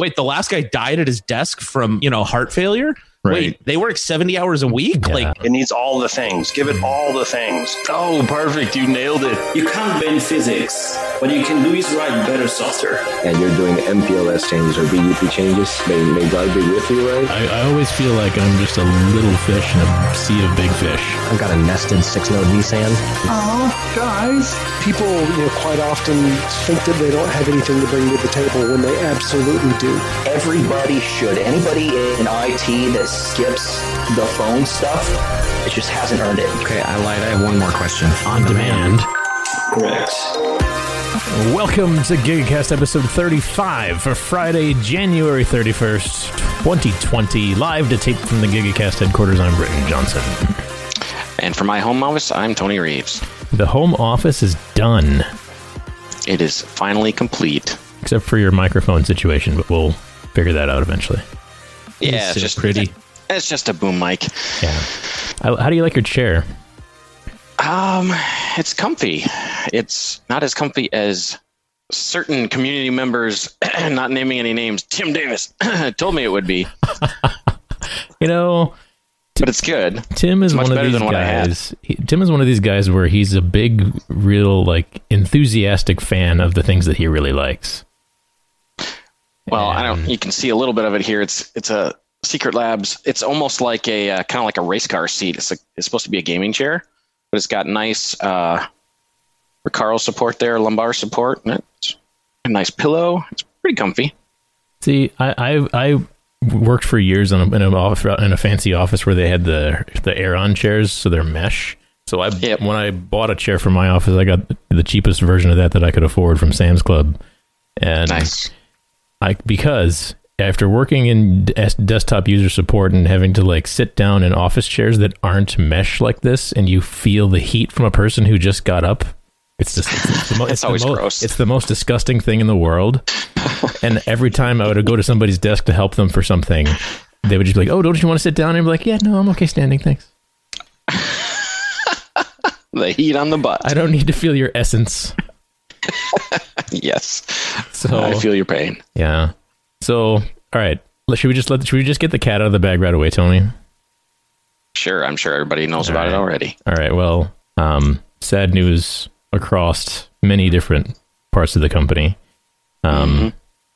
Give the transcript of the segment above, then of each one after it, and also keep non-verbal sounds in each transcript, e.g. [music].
wait, the last guy died at his desk from you know heart failure. Right. Wait, they work seventy hours a week. Yeah. Like It needs all the things. Give it all the things. Oh, perfect. You nailed it. You can't bend physics. What you can do is write better software. and you're doing MPLS changes or BGP changes, may, may God be with you, right? I, I always feel like I'm just a little fish in a sea of big fish. I've got a nested six node vSAN. Oh, guys. People, you know, quite often think that they don't have anything to bring to the table when they absolutely do. Everybody should. Anybody in IT that skips the phone stuff, it just hasn't earned it. Okay, I lied. I have one more question. On demand. Correct. Welcome to GigaCast episode 35 for Friday, January 31st, 2020. Live to tape from the GigaCast headquarters. I'm Britton Johnson. And for my home office, I'm Tony Reeves. The home office is done, It is finally complete. except for your microphone situation, but we'll figure that out eventually. Yeah, so it's just pretty. It's just a boom mic. Yeah. How, do you like your chair? Um, it's comfy. It's not as comfy as certain community members, [clears throat] not naming any names, Tim Davis [clears throat] told me it would be, [laughs] You know, but it's good. Tim is one of these than what I had. guys. He, Tim is one of these guys where he's a big, real, like enthusiastic fan of the things that he really likes. Well, I don't. You can see a little bit of it here. It's it's a Secret Labs. It's almost like a uh, kind of like a race car seat. It's a, it's supposed to be a gaming chair, but it's got nice uh, Recaro support there, lumbar support, and it's a nice pillow. It's pretty comfy. See, I I, I worked for years in a, in a office in a fancy office where they had the the Aeron chairs, so they're mesh. So I Yep. when I bought a chair for my office, I got the cheapest version of that that I could afford from Sam's Club, and Nice. I because after working in des- desktop user support and having to like sit down in office chairs that aren't mesh like this, and you feel the heat from a person who just got up. It's just it's, it's the, mo- [laughs] It's the always mo- gross. It's the most disgusting thing in the world. [laughs] and every time I would go to somebody's desk to help them for something, they would just be like, "Oh, don't you want to sit down?" And I'd be like, "Yeah, no, I'm okay standing, thanks. [laughs] The heat on the butt. I don't need to feel your essence." yes. So I feel your pain. yeah. So all right, should we just let should we just get the cat out of the bag right away, Tony? Sure, I'm sure everybody knows about it already. All right. Well, um, sad news across many different parts of the company. Um,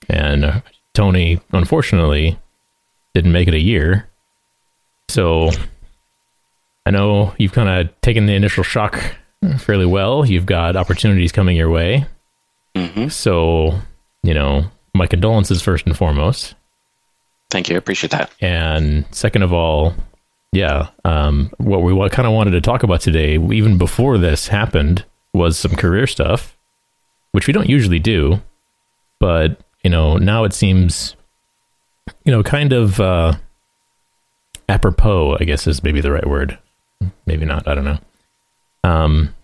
and uh, Tony, unfortunately, didn't make it a year. So I know you've kind of taken the initial shock fairly well. You've got opportunities coming your way. hmm So, you know, my condolences first and foremost. Thank you. I appreciate that. And second of all, yeah, um, what we kind of wanted to talk about today, even before this happened, was some career stuff, which we don't usually do. But, you know, now it seems, you know, kind of uh, apropos, I guess is maybe the right word. Maybe not. I don't know. Um,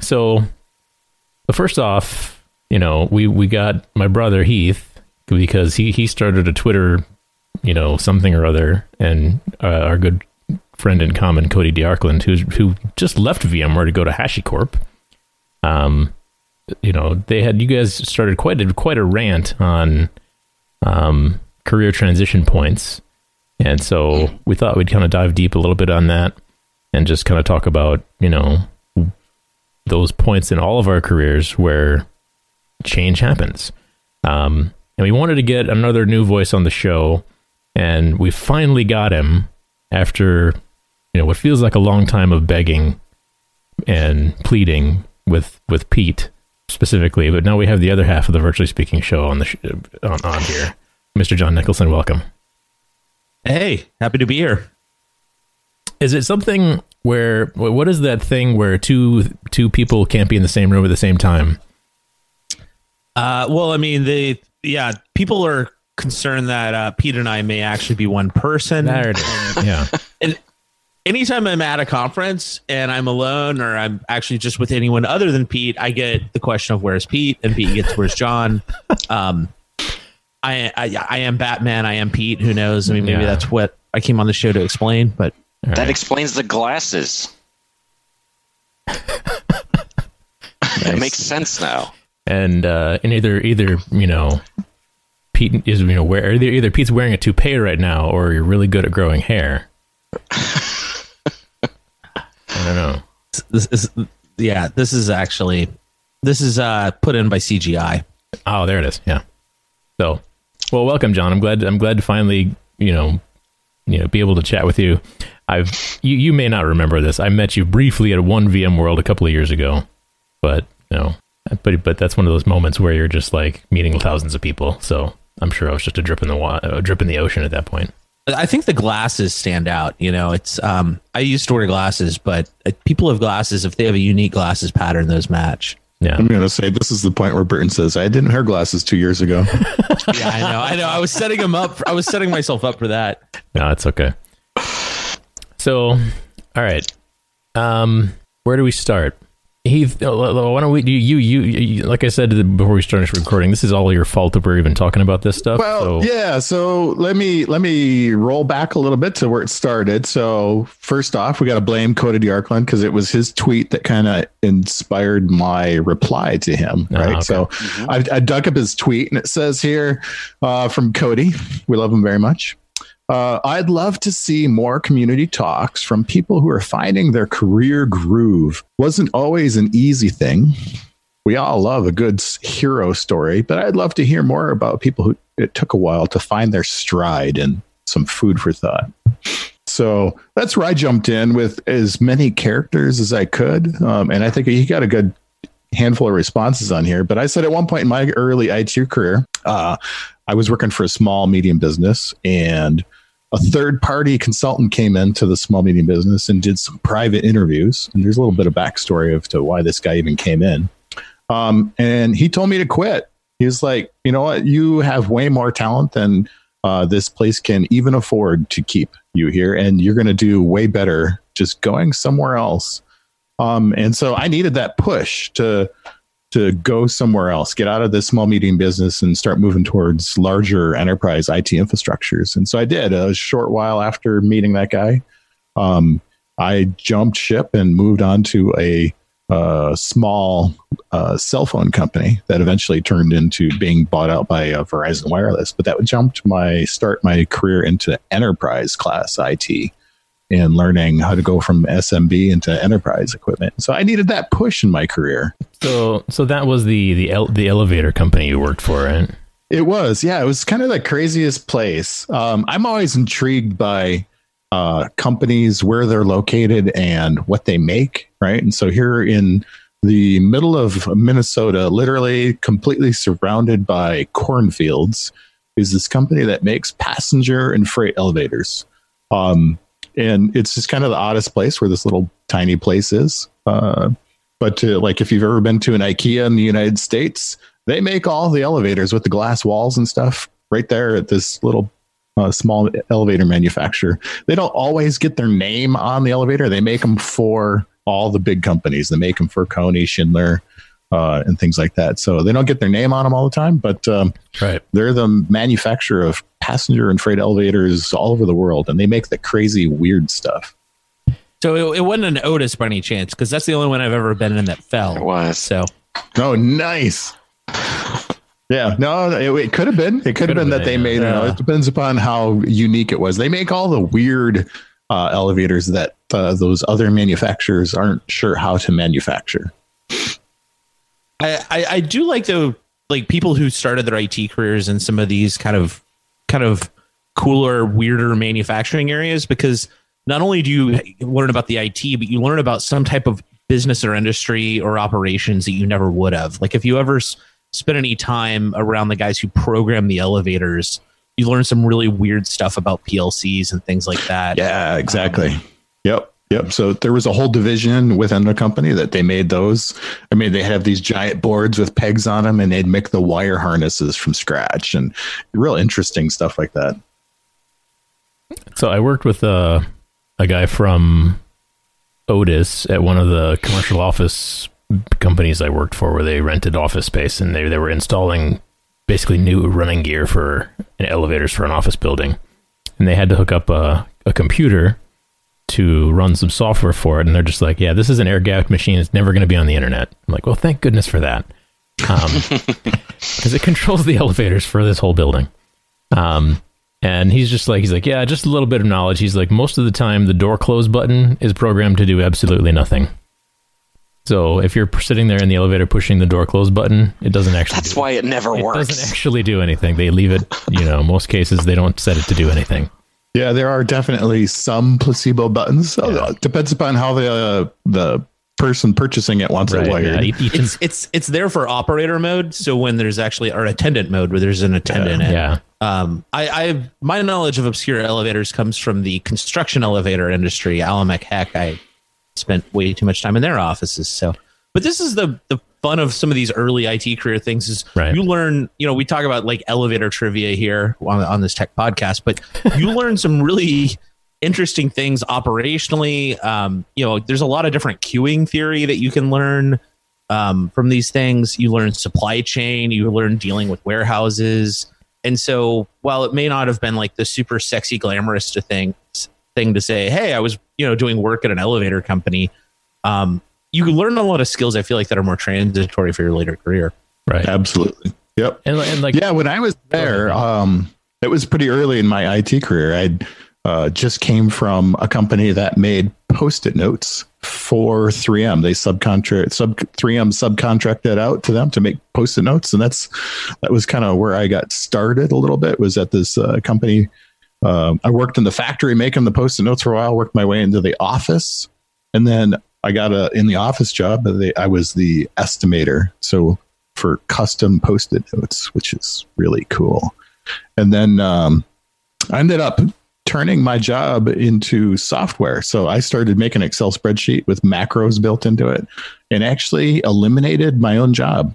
so, first off, you know, we, we got my brother Heath because he, he started a Twitter you know something or other, and uh, our good friend in common, Cody De Arkland, who's who just left VMware to go to HashiCorp. Um, you know they had you guys started quite a quite a rant on um career transition points, and so we thought we'd kind of dive deep a little bit on that, and just kind of talk about you know those points in all of our careers where change happens. Um, and we wanted to get another new voice on the show, and we finally got him after you know what feels like a long time of begging and pleading with with Pete specifically. But now we have the other half of the virtually speaking show on the sh- on, on here. Mr. John Nicholson, welcome. Hey, happy to be here. Is it something where what is that thing where two two people can't be in the same room at the same time? Uh, well, I mean, they, yeah, people are concerned that uh, Pete and I may actually be one person. There it is. [laughs] Yeah. And anytime I'm at a conference and I'm alone or I'm actually just with anyone other than Pete, I get the question of where's Pete, and Pete gets where's John. Um, I, I I am Batman. I am Pete. Who knows? I mean, maybe Yeah. that's what I came on the show to explain. But All That explains the glasses. [laughs] It makes sense now. And uh, and either either you know Pete is you know where either, either Pete's wearing a toupee right now or you're really good at growing hair. I don't know. This is yeah. This is actually this is uh put in by CGI. Oh, there it is. Yeah. So, well, welcome, John. I'm glad. I'm glad to finally, you know, you know, be able to chat with you. I've you, you may not remember this. I met you briefly at one VMworld a couple of years ago, but you know, but but that's one of those moments where you're just like meeting thousands of people. So I'm sure I was just a drip in the wa- a drip in the ocean at that point. I think the glasses stand out. You know, it's um I used to wear glasses, but uh, people have glasses if they have a unique glasses pattern, those match. Yeah. I'm going to say this is the point where Britton says, I didn't wear glasses two years ago. [laughs] yeah, I know. I know. I was setting him up. I was setting myself up for that. No, it's okay. So, all right. Um, where do we start? Heath, uh, why don't we? You, you, you, like I said before we started recording, this is all your fault that we're even talking about this stuff. Well, so. yeah. So let me let me roll back a little bit to where it started. So first off, we got to blame Cody De Arkland because it was his tweet that kind of inspired my reply to him. Right. okay. So Mm-hmm. I, I dug up his tweet, and it says here uh, from Cody, we love him very much. Uh, I'd love to see more community talks from people who are finding their career groove. Wasn't always an easy thing. We all love a good hero story, but I'd love to hear more about people who it took a while to find their stride and some food for thought. So that's where I jumped in with as many characters as I could. Um, and I think he got a good handful of responses on here. But I said at one point in my early IT career, uh, I was working for a small medium business and a third party consultant came into the small medium business and did some private interviews. And there's a little bit of backstory of to why this guy even came in. Um, and he told me to quit. He was like, you know what? You have way more talent than uh, this place can even afford to keep you here. And you're going to do way better just going somewhere else. Um, and so I needed that push to to go somewhere else, get out of this small medium business and start moving towards larger enterprise IT infrastructures. And so I did. A short while after meeting that guy, um, I jumped ship and moved on to a uh, small uh, cell phone company that eventually turned into being bought out by uh, Verizon Wireless. But that jumped my start my career into enterprise class IT and learning how to go from SMB into enterprise equipment. So I needed that push in my career. So, so that was the the el- the elevator company you worked for, right? It was, yeah, it was kind of the craziest place. Um, I'm always intrigued by uh, companies, where they're located, and what they make, right? And so here in the middle of Minnesota, literally completely surrounded by cornfields, is this company that makes passenger and freight elevators. Um, and it's just kind of the oddest place where this little tiny place is. Uh, but to, like, if you've ever been to an IKEA in the United States, they make all the elevators with the glass walls and stuff right there at this little uh, small elevator manufacturer. They don't always get their name on the elevator. They make them for all the big companies. They make them for KONE, Schindler, uh, and things like that. So they don't get their name on them all the time, but um, Right. they're the manufacturer of passenger and freight elevators all over the world, and they make the crazy, weird stuff. So it, it wasn't an Otis by any chance, because that's the only one I've ever been in that fell. It was. So Oh, nice. Yeah, no, it, it could have been. It could have been, been, that they yeah. made it. Yeah. It depends upon how unique it was. They make all the weird uh, elevators that uh, those other manufacturers aren't sure how to manufacture. I, I, I do like though like people who started their IT careers in some of these kind of kind of cooler, weirder manufacturing areas because not only do you learn about the IT, but you learn about some type of business or industry or operations that you never would have. Like if you ever s- spent any time around the guys who program the elevators, you learn some really weird stuff about PLCs and things like that. Yeah, exactly. Um, yep. Yep. So there was a whole division within the company that they made those. I mean, they have these giant boards with pegs on them and they'd make the wire harnesses from scratch and real interesting stuff like that. So I worked with a a guy from Otis at one of the commercial office companies I worked for, where they rented office space and they they were installing basically new running gear for elevators for an office building, and they had to hook up a a computer to run some software for it, and they're just like, "Yeah, this is an air gapped machine. It's never going to be on the internet." I'm like, "Well, thank goodness for that." [laughs] because it controls the elevators for this whole building. Um, and he's just like, he's like, yeah, just a little bit of knowledge. He's like, most of the time, the door close button is programmed to do absolutely nothing. So if you're sitting there in the elevator pushing the door close button, it doesn't actually. That's why it never it works. doesn't actually do anything. They leave it. You know, most cases they don't set it to do anything. Yeah, there are definitely some placebo buttons. Uh, Depends upon how the uh, the person purchasing it wants it wired. yeah, you- you can- It's it's it's there for operator mode. So when there's actually or attendant mode where there's an attendant. in. yeah. Um, I, I my knowledge of obscure elevators comes from the construction elevator industry. Alimak Hek, I spent way too much time in their offices. So, but this is the the fun of some of these early IT career things is Right. you learn. You know, we talk about like elevator trivia here on on this tech podcast, but you [laughs] learn some really interesting things operationally. Um, you know, there's a lot of different queuing theory that you can learn um, from these things. You learn supply chain, you learn dealing with warehouses. And so while it may not have been like the super sexy, glamorous to thing, thing to say, hey, I was, you know, doing work at an elevator company, um, you learn a lot of skills I feel like that are more transitory for your later career. Right. Absolutely. Yep. And, and like, yeah, when I was there, um, it was pretty early in my IT career. I uh, just came from a company that made post-it notes for 3M. They subcontract sub 3M subcontracted out to them to make post-it notes, and that's that was kind of where I got started a little bit. Was at this uh, company. Um, I worked in the factory making the post-it notes for a while. Worked my way into the office, and then I got a in the office job. They, I was the estimator, so for custom post-it notes, which is really cool. And then um, I ended up turning my job into software. So I started making an Excel spreadsheet with macros built into it, and actually eliminated my own job.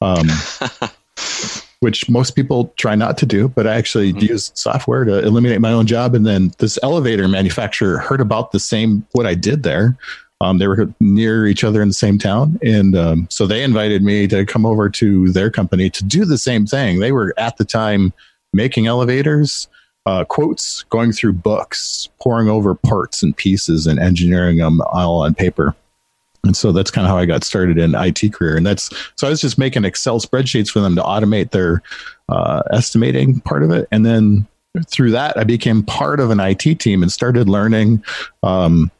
Um, [laughs] which most people try not to do, but I actually used software to eliminate my own job. And then this elevator manufacturer heard about the same what I did there. Um, they were near each other in the same town, and um, so they invited me to come over to their company to do the same thing. They were at the time making elevators, uh, quotes, going through books, pouring over parts and pieces, and engineering them all on paper. And so that's kind of how I got started in IT career. And that's so I was just making Excel spreadsheets for them to automate their uh, estimating part of it. And then through that, I became part of an IT team and started learning um,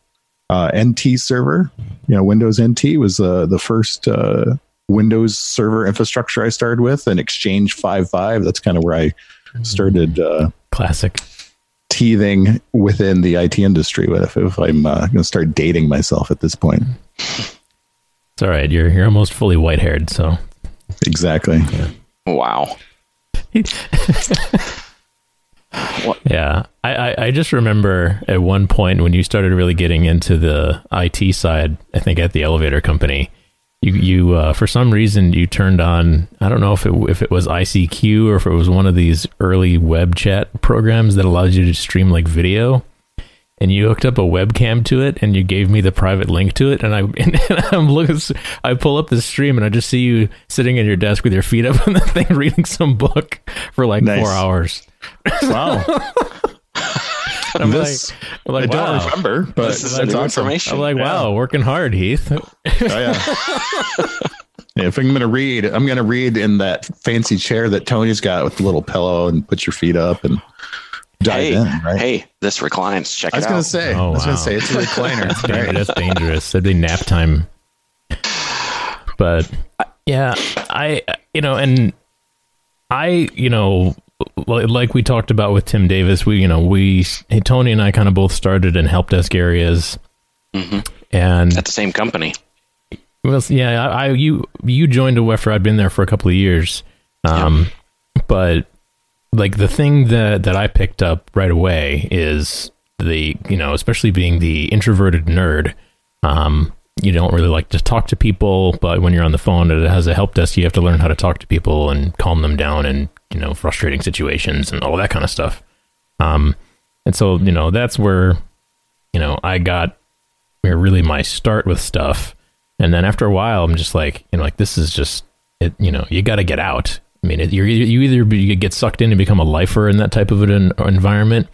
uh, NT server. You know, Windows NT was uh, the first uh, Windows server infrastructure I started with, and Exchange 5.5. That's kind of where I started. Uh, Classic. Teething within the IT industry. If, if I'm uh, going to start dating myself at this point. It's all right. You're you're almost fully white haired, so exactly. Wow. [laughs] Yeah, I, I, I just remember at one point when you started really getting into the IT side. I think at the elevator company, you you uh, for some reason you turned on. I don't know if it if it was ICQ or if it was one of these early web chat programs that allows you to stream like video. And you hooked up a webcam to it, and you gave me the private link to it. And I, [laughs] and I'm looking, I pull up the stream, and I just see you sitting at your desk with your feet up [laughs] on the thing, reading some book for like Nice. four hours. Wow. [laughs] I'm This- like, I'm like, I don't wow. remember, but This is that's awesome. information. I'm like, Yeah. wow, working hard, Heath. Oh, yeah. [laughs] Yeah, if I'm going to read, I'm going to read in that fancy chair that Tony's got with the little pillow and put your feet up and dive Hey, in, right? hey, this reclines. Check I was going to say, Oh, I was going to say it's a recliner. That's, right? dangerous, that's dangerous. That'd be nap time. But yeah, I you know, and I you know, li- like we talked about with Tim Davis, we you know we Tony and I kind of both started in help desk areas, and At the same company. Well, yeah, I, I you you joined a after I'd been there for a couple of years, um, but like the thing that that I picked up right away is the you know especially being the introverted nerd, um, you don't really like to talk to people, but when you're on the phone it has a help desk, you have to learn how to talk to people and calm them down in you know frustrating situations and all that kind of stuff. Um, and so you know that's where you know I got really my start with stuff. And then after a while, I'm just like, you know, like this is just, it, you know, you got to get out. I mean, it, you're, you either be, you get sucked in and become a lifer in that type of an environment,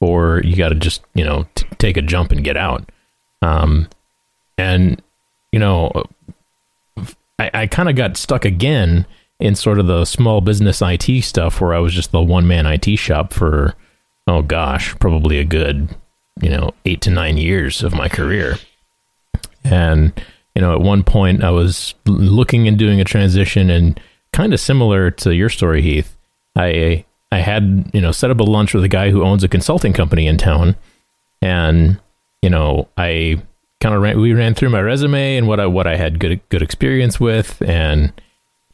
or you got to just, you know, t- take a jump and get out. Um, and you know, I, I kind of got stuck again in sort of the small business IT stuff where I was just the one man IT shop for, oh gosh, probably a good, you know, eight to nine years of my career. And, you know, at one point I was looking and doing a transition and kind of similar to your story, Heath. I, I had, you know, set up a lunch with a guy who owns a consulting company in town. And, you know, I kind of ran, we ran through my resume and what I, what I had good, good experience with. And,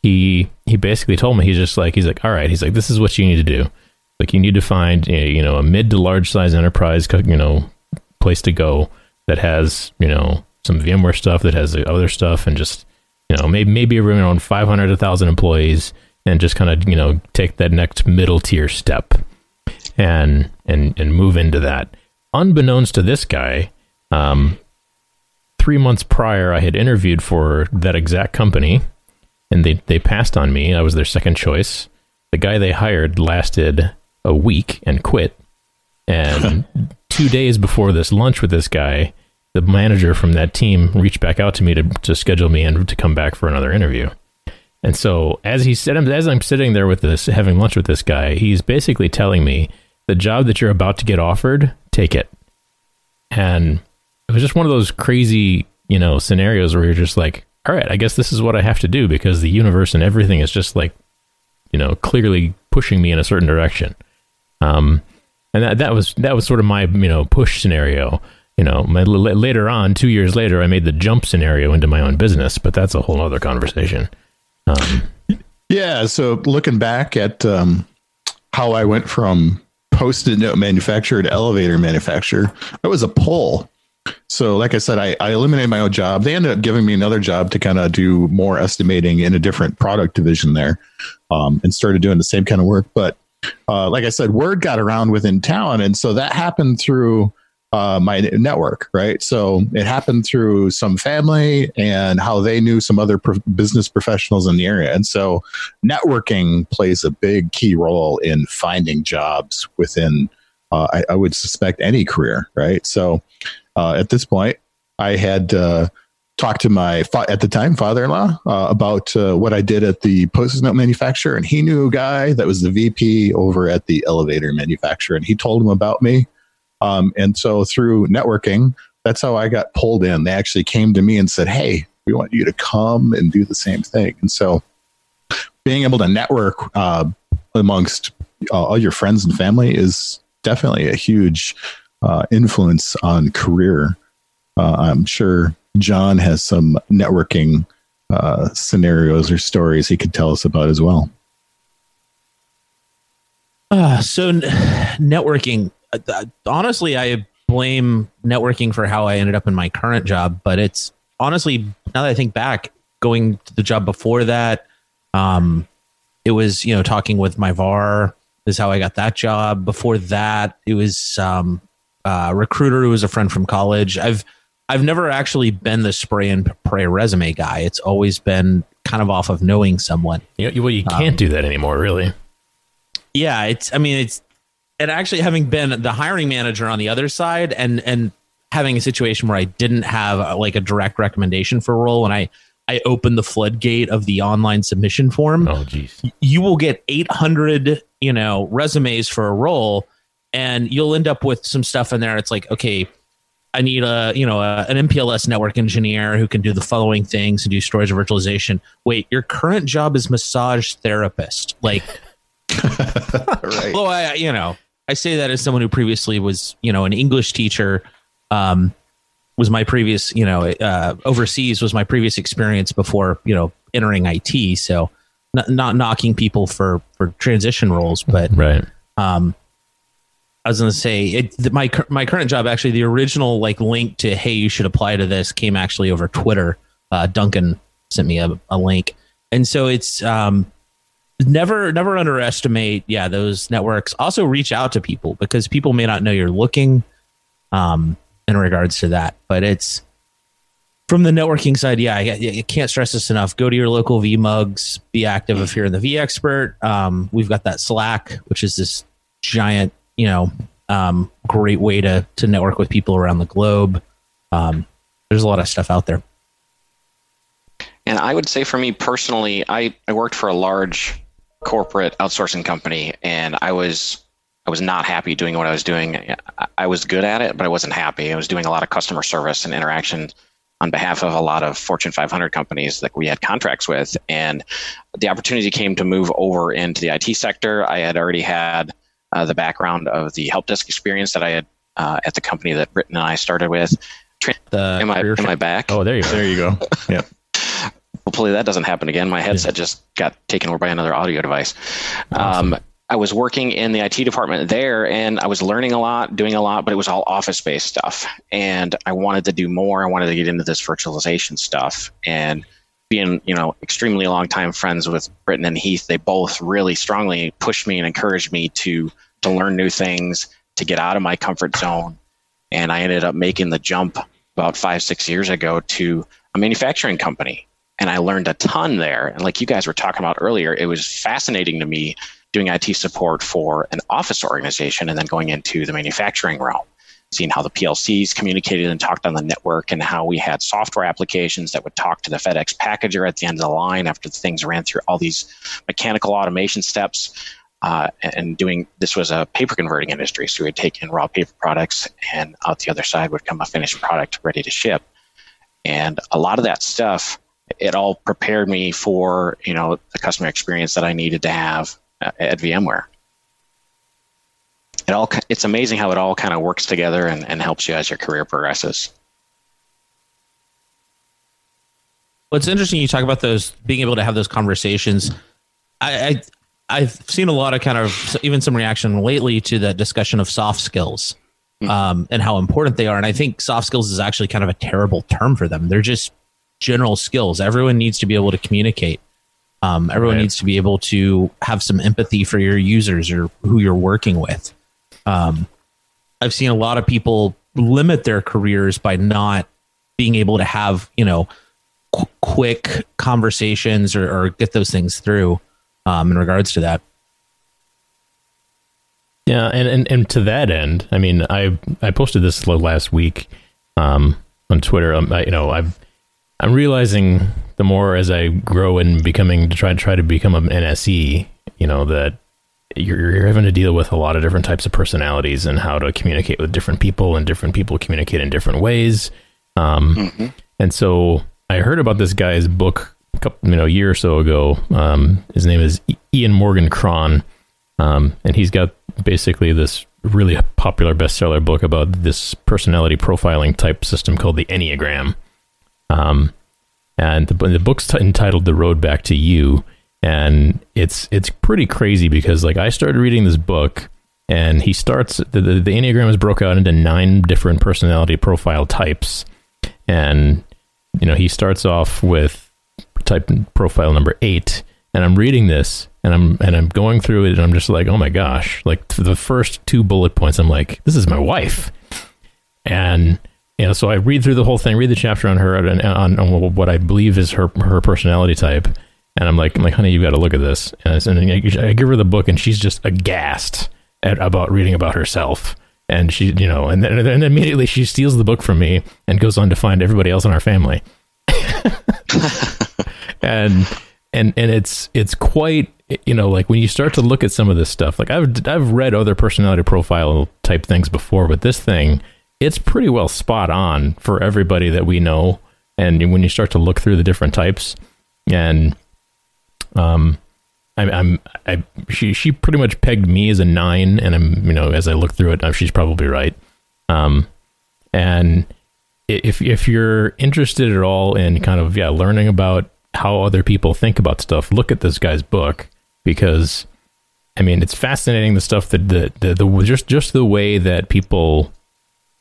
he he basically told me he's just like he's like all right he's like this is what you need to do. Like you need to find you know a mid to large size enterprise you know place to go that has you know some VMware stuff that has other stuff and just you know maybe maybe a around 500 to 1000 employees and just kind of you know take that next middle tier step and and and move into that. Unbeknownst to this guy um 3 months prior I had interviewed for that exact company and they they passed on me. I was their second choice. The guy they hired lasted a week and quit. And [laughs] two days before this lunch with this guy, the manager from that team reached back out to me to to schedule me and to come back for another interview. And so as he said, as I'm sitting there with this, having lunch with this guy, he's basically telling me the job that you're about to get offered, take it. And it was just one of those crazy, you know, scenarios where you're just like, all right, I guess this is what I have to do because the universe and everything is just like, you know, clearly pushing me in a certain direction. Um, and that that was that was sort of my you know push scenario. You know, my, later on, two years later, I made the jump scenario into my own business, but that's a whole other conversation. Um, yeah. So looking back at um, how I went from post-it note manufacturer to elevator manufacturer, that was a pull so, like I said, I, I eliminated my own job. They ended up giving me another job to kind of do more estimating in a different product division there, um, and started doing the same kind of work. But uh, like I said, word got around within town, and so that happened through uh, my network, right? So it happened through some family and how they knew some other pro- business professionals in the area. And so networking plays a big key role in finding jobs within, uh, I, I, would suspect, any career, right? So uh, at this point, I had uh, talked to my fa- at the time father-in-law uh, about uh, what I did at the post note manufacturer, and he knew a guy that was the VP over at the elevator manufacturer, and he told him about me. Um, and so through networking, that's how I got pulled in. They actually came to me and said, "Hey, we want you to come and do the same thing." And so, being able to network uh, amongst all your friends and family is definitely a huge uh, influence on career. Uh, I'm sure John has some networking uh, scenarios or stories he could tell us about as well. Uh, so, n- networking, uh, honestly, I blame networking for how I ended up in my current job, but it's honestly, now that I think back, going to the job before that, um, it was, you know, talking with my VAR is how I got that job. Before that, it was um, uh, recruiter who was a friend from college. I've I've never actually been the spray and pray resume guy. It's always been kind of off of knowing someone. You know, well, you can't um, do that anymore, really. Yeah, it's. I mean, it's and actually having been the hiring manager on the other side and and having a situation where I didn't have a, like a direct recommendation for a role and I I opened the floodgate of the online submission form. Oh, geez. You will get 800, you know, resumes for a role and you'll end up with some stuff in there. It's like, okay, I need a you know a, an MPLS network engineer who can do the following things and do storage virtualization. Wait, your current job is massage therapist. Like, [laughs] right? Well, I you know I say that as someone who previously was you know an English teacher. Um, was my previous you know uh, overseas was my previous experience before you know entering IT. So not, not knocking people for for transition roles, but right. Um, I was going to say it, my my current job actually the original like link to hey you should apply to this came actually over Twitter. Uh, Duncan sent me a, a link, and so it's um, never never underestimate yeah those networks. Also reach out to people because people may not know you're looking um, in regards to that, but it's from the networking side, yeah, I, I, can't stress this enough. Go to your local VMUGs. be active if you're in the vExpert. Um, we've got that Slack, which is this giant you know, um, great way to to network with people around the globe. Um, there's a lot of stuff out there. And I would say for me personally, I, I worked for a large corporate outsourcing company and I was I was not happy doing what I was doing. I was good at it, but I wasn't happy. I was doing a lot of customer service and interaction on behalf of a lot of Fortune 500 companies that we had contracts with. And the opportunity came to move over into the IT sector. I had already had uh, the background of the help desk experience that I had uh, at the company that Britton and I started with. The am I am I back? Oh, there you go. There you go. [laughs] Yeah. Hopefully that doesn't happen again. My headset just got taken over by another audio device. Um, I was working in the IT department there and I was learning a lot, doing a lot, but it was all office based stuff. And I wanted to do more. I wanted to get into this virtualization stuff. And being, you know, extremely long time friends with Britton and Heath, they both really strongly pushed me and encouraged me to to learn new things, to get out of my comfort zone. And I ended up making the jump about five, six years ago to a manufacturing company. And I learned a ton there. And like you guys were talking about earlier, it was fascinating to me doing IT support for an office organization and then going into the manufacturing realm, seeing how the PLCs communicated and talked on the network and how we had software applications that would talk to the FedEx packager at the end of the line after things ran through all these mechanical automation steps. Uh, and doing this was a paper converting industry. So we'd take in raw paper products and out the other side would come a finished product ready to ship. And a lot of that stuff, it all prepared me for, you know, the customer experience that I needed to have at VMware. It all it's amazing how it all kind of works together and, and helps you as your career progresses. Well, it's interesting you talk about those being able to have those conversations. I, I I've seen a lot of kind of even some reaction lately to the discussion of soft skills um, and how important they are. And I think soft skills is actually kind of a terrible term for them. They're just general skills. Everyone needs to be able to communicate. Um, everyone right. needs to be able to have some empathy for your users or who you're working with. Um, I've seen a lot of people limit their careers by not being able to have, you know, qu- quick conversations or, or, get those things through um, in regards to that. Yeah, and, and and to that end, I mean, I I posted this last week um, on Twitter. Um, I, you know, I've I'm realizing the more as I grow and becoming to try to try to become an NSE, you know, that you're, you're having to deal with a lot of different types of personalities and how to communicate with different people and different people communicate in different ways. Um, mm-hmm. And so I heard about this guy's book a couple, you know, a year or so ago. Um, his name is Ian Morgan Cron. Um, and he's got basically this really popular bestseller book about this personality profiling type system called the Enneagram. Um, and the, the book's t- entitled "The Road Back to You," and it's it's pretty crazy because like I started reading this book, and he starts the, the, the enneagram is broke out into nine different personality profile types, and you know he starts off with type profile number eight, and I'm reading this and I'm and I'm going through it and I'm just like, oh my gosh! Like the first two bullet points, I'm like, this is my wife, and you know, so I read through the whole thing, read the chapter on her on, on what I believe is her her personality type, and I'm like, I'm like, honey, you got to look at this. And, and I give her the book, and she's just aghast at about reading about herself. And she, you know, and then, and then immediately she steals the book from me and goes on to find everybody else in our family. [laughs] and and and it's it's quite you know like when you start to look at some of this stuff like I've I've read other personality profile type things before but this thing it's pretty well spot on for everybody that we know. And when you start to look through the different types, and um, I'm, I'm I she she pretty much pegged me as a nine, and I'm you know as I look through it, uh, she's probably right. Um, and if if you're interested at all in kind of yeah learning about how other people think about stuff, look at this guy's book because I mean it's fascinating the stuff that the the, the just just the way that people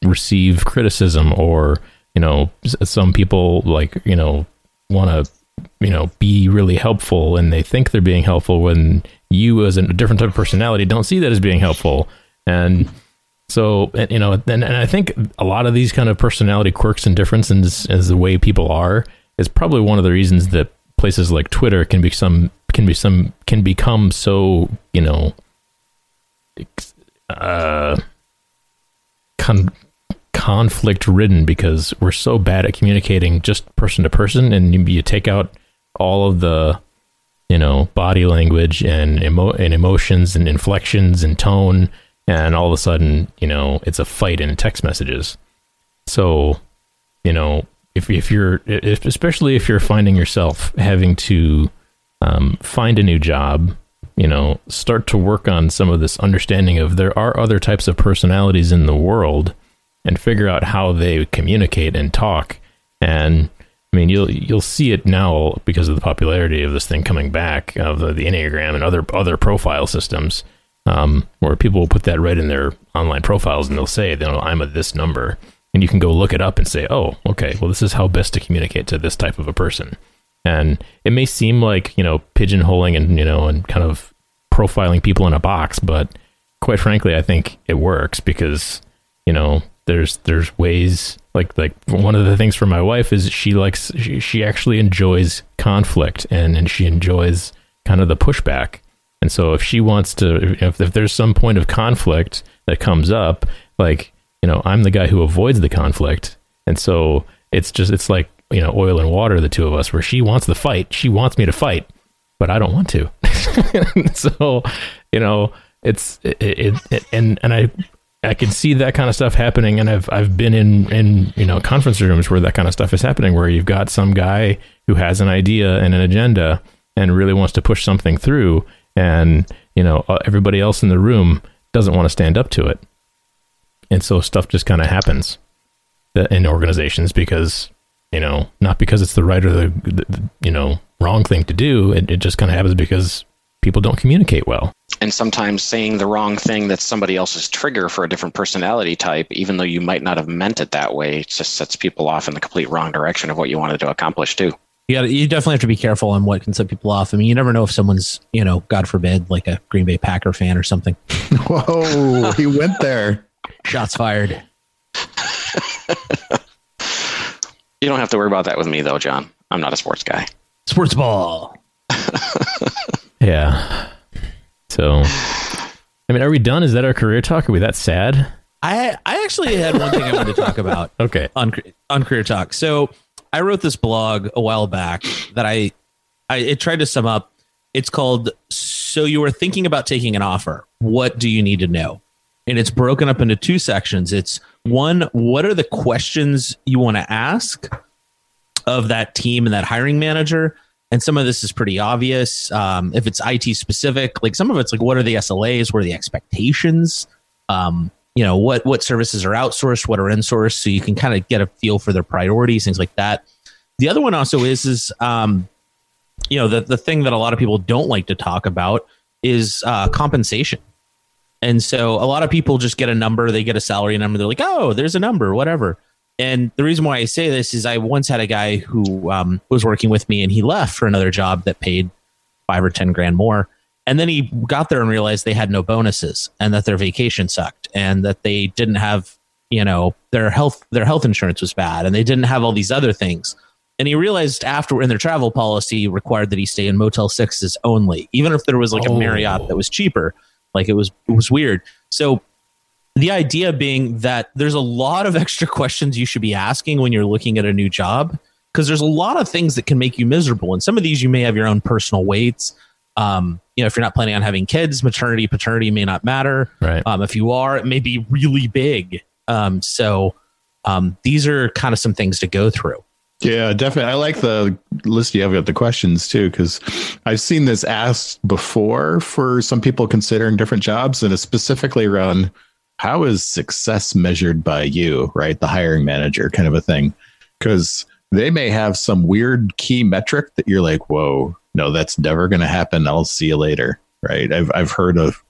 receive criticism or you know some people like you know want to you know be really helpful and they think they're being helpful when you as a different type of personality don't see that as being helpful. And so you know and, and i think a lot of these kind of personality quirks and differences as the way people are is probably one of the reasons that places like twitter can be some can be some can become so you know uh con- conflict ridden because we're so bad at communicating just person to person, and you, you take out all of the you know body language and emo- and emotions and inflections and tone, and all of a sudden you know it's a fight in text messages. So you know if if you're if, especially if you're finding yourself having to um, find a new job you know, start to work on some of this understanding of there are other types of personalities in the world and figure out how they communicate and talk. And I mean, you'll you'll see it now because of the popularity of this thing coming back of the, the Enneagram and other other profile systems, um, where people will put that right in their online profiles and they'll say, you know, I'm a this number, and you can go look it up and say, oh, okay, well, this is how best to communicate to this type of a person. And it may seem like, you know, pigeonholing and, you know, and kind of profiling people in a box, but quite frankly, I think it works because, you know, there's there's ways like like one of the things for my wife is she likes she, she actually enjoys conflict and and she enjoys kind of the pushback. And so if she wants to if, if there's some point of conflict that comes up, like, you know, I'm the guy who avoids the conflict. And so it's just it's like you know oil and water the two of us where she wants the fight she wants me to fight but i don't want to [laughs] so you know it's it, it, it, and and i i can see that kind of stuff happening and i've i've been in in you know conference rooms where that kind of stuff is happening where you've got some guy who has an idea and an agenda and really wants to push something through and you know uh, everybody else in the room doesn't want to stand up to it and so stuff just kind of happens uh, in organizations because you know, not because it's the right or the, the you know wrong thing to do. It, it just kind of happens because people don't communicate well. And sometimes saying the wrong thing that's somebody else's trigger for a different personality type, even though you might not have meant it that way, it just sets people off in the complete wrong direction of what you wanted to accomplish too. You got you definitely have to be careful on what can set people off. I mean, you never know if someone's, you know, God forbid, like a Green Bay Packer fan or something. [laughs] Whoa, he went there. Shots fired. [laughs] You don't have to worry about that with me, though, John. I'm not a sports guy. Sports ball. [laughs] yeah. So, I mean, are we done? Is that our career talk? Are we that sad? I I actually had one thing I wanted to talk [laughs] about. okay. On on career talk. So I wrote this blog a while back that I I it tried to sum up. It's called "So You Were Thinking About Taking an Offer. What do you need to know?" And it's broken up into two sections. It's one, what are the questions you want to ask of that team and that hiring manager? And some of this is pretty obvious. Um, if it's IT specific, like some of it's like, what are the SLAs? What are the expectations? Um, you know, what what services are outsourced, what are insourced, so you can kind of get a feel for their priorities, things like that. The other one also is is um, you know the the thing that a lot of people don't like to talk about is uh, compensation. And so a lot of people just get a number, they get a salary number, they're like, oh, there's a number, whatever. And the reason why I say this is I once had a guy who um, was working with me and he left for another job that paid five or 10 grand more. And then he got there and realized they had no bonuses and that their vacation sucked and that they didn't have, you know, their health, their health insurance was bad and they didn't have all these other things. And he realized after in their travel policy required that he stay in Motel Sixes only, even if there was like oh. a Marriott that was cheaper. Like it was it was weird. So the idea being that there's a lot of [laughs] extra questions you should be asking when you're looking at a new job because there's a lot of things that can make you miserable. And some of these you may have your own personal weights. Um, you know if you're not planning on having kids maternity paternity may not matter. Right. Um, if you are it may be really big. Um, so um, these are kind of some things to go through. Yeah, definitely. I like the list you have got the questions too, because I've seen this asked before for some people considering different jobs, and it's specifically around how is success measured by you, right? The hiring manager kind of a thing. Because they may have some weird key metric that you're like, whoa, no, that's never going to happen. I'll see you later, right? I've, I've heard of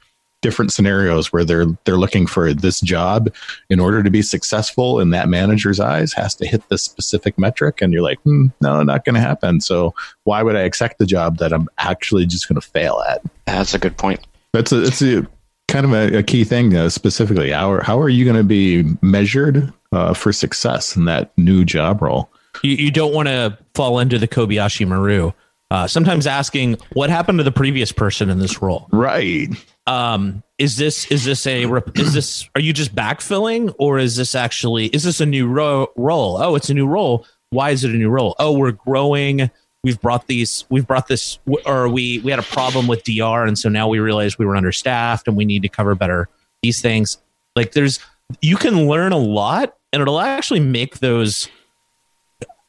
different scenarios where they're they're looking for this job in order to be successful in that manager's eyes has to hit this specific metric and you're like hmm, no not going to happen so why would i accept the job that i'm actually just going to fail at that's a good point that's a it's a kind of a, a key thing uh, specifically how are, how are you going to be measured uh, for success in that new job role you, you don't want to fall into the kobayashi maru uh, sometimes asking what happened to the previous person in this role right um, is this is this a rep- is this are you just backfilling or is this actually is this a new ro- role? Oh, it's a new role. Why is it a new role? Oh, we're growing. We've brought these. We've brought this, or we we had a problem with DR, and so now we realized we were understaffed and we need to cover better these things. Like there's you can learn a lot, and it'll actually make those.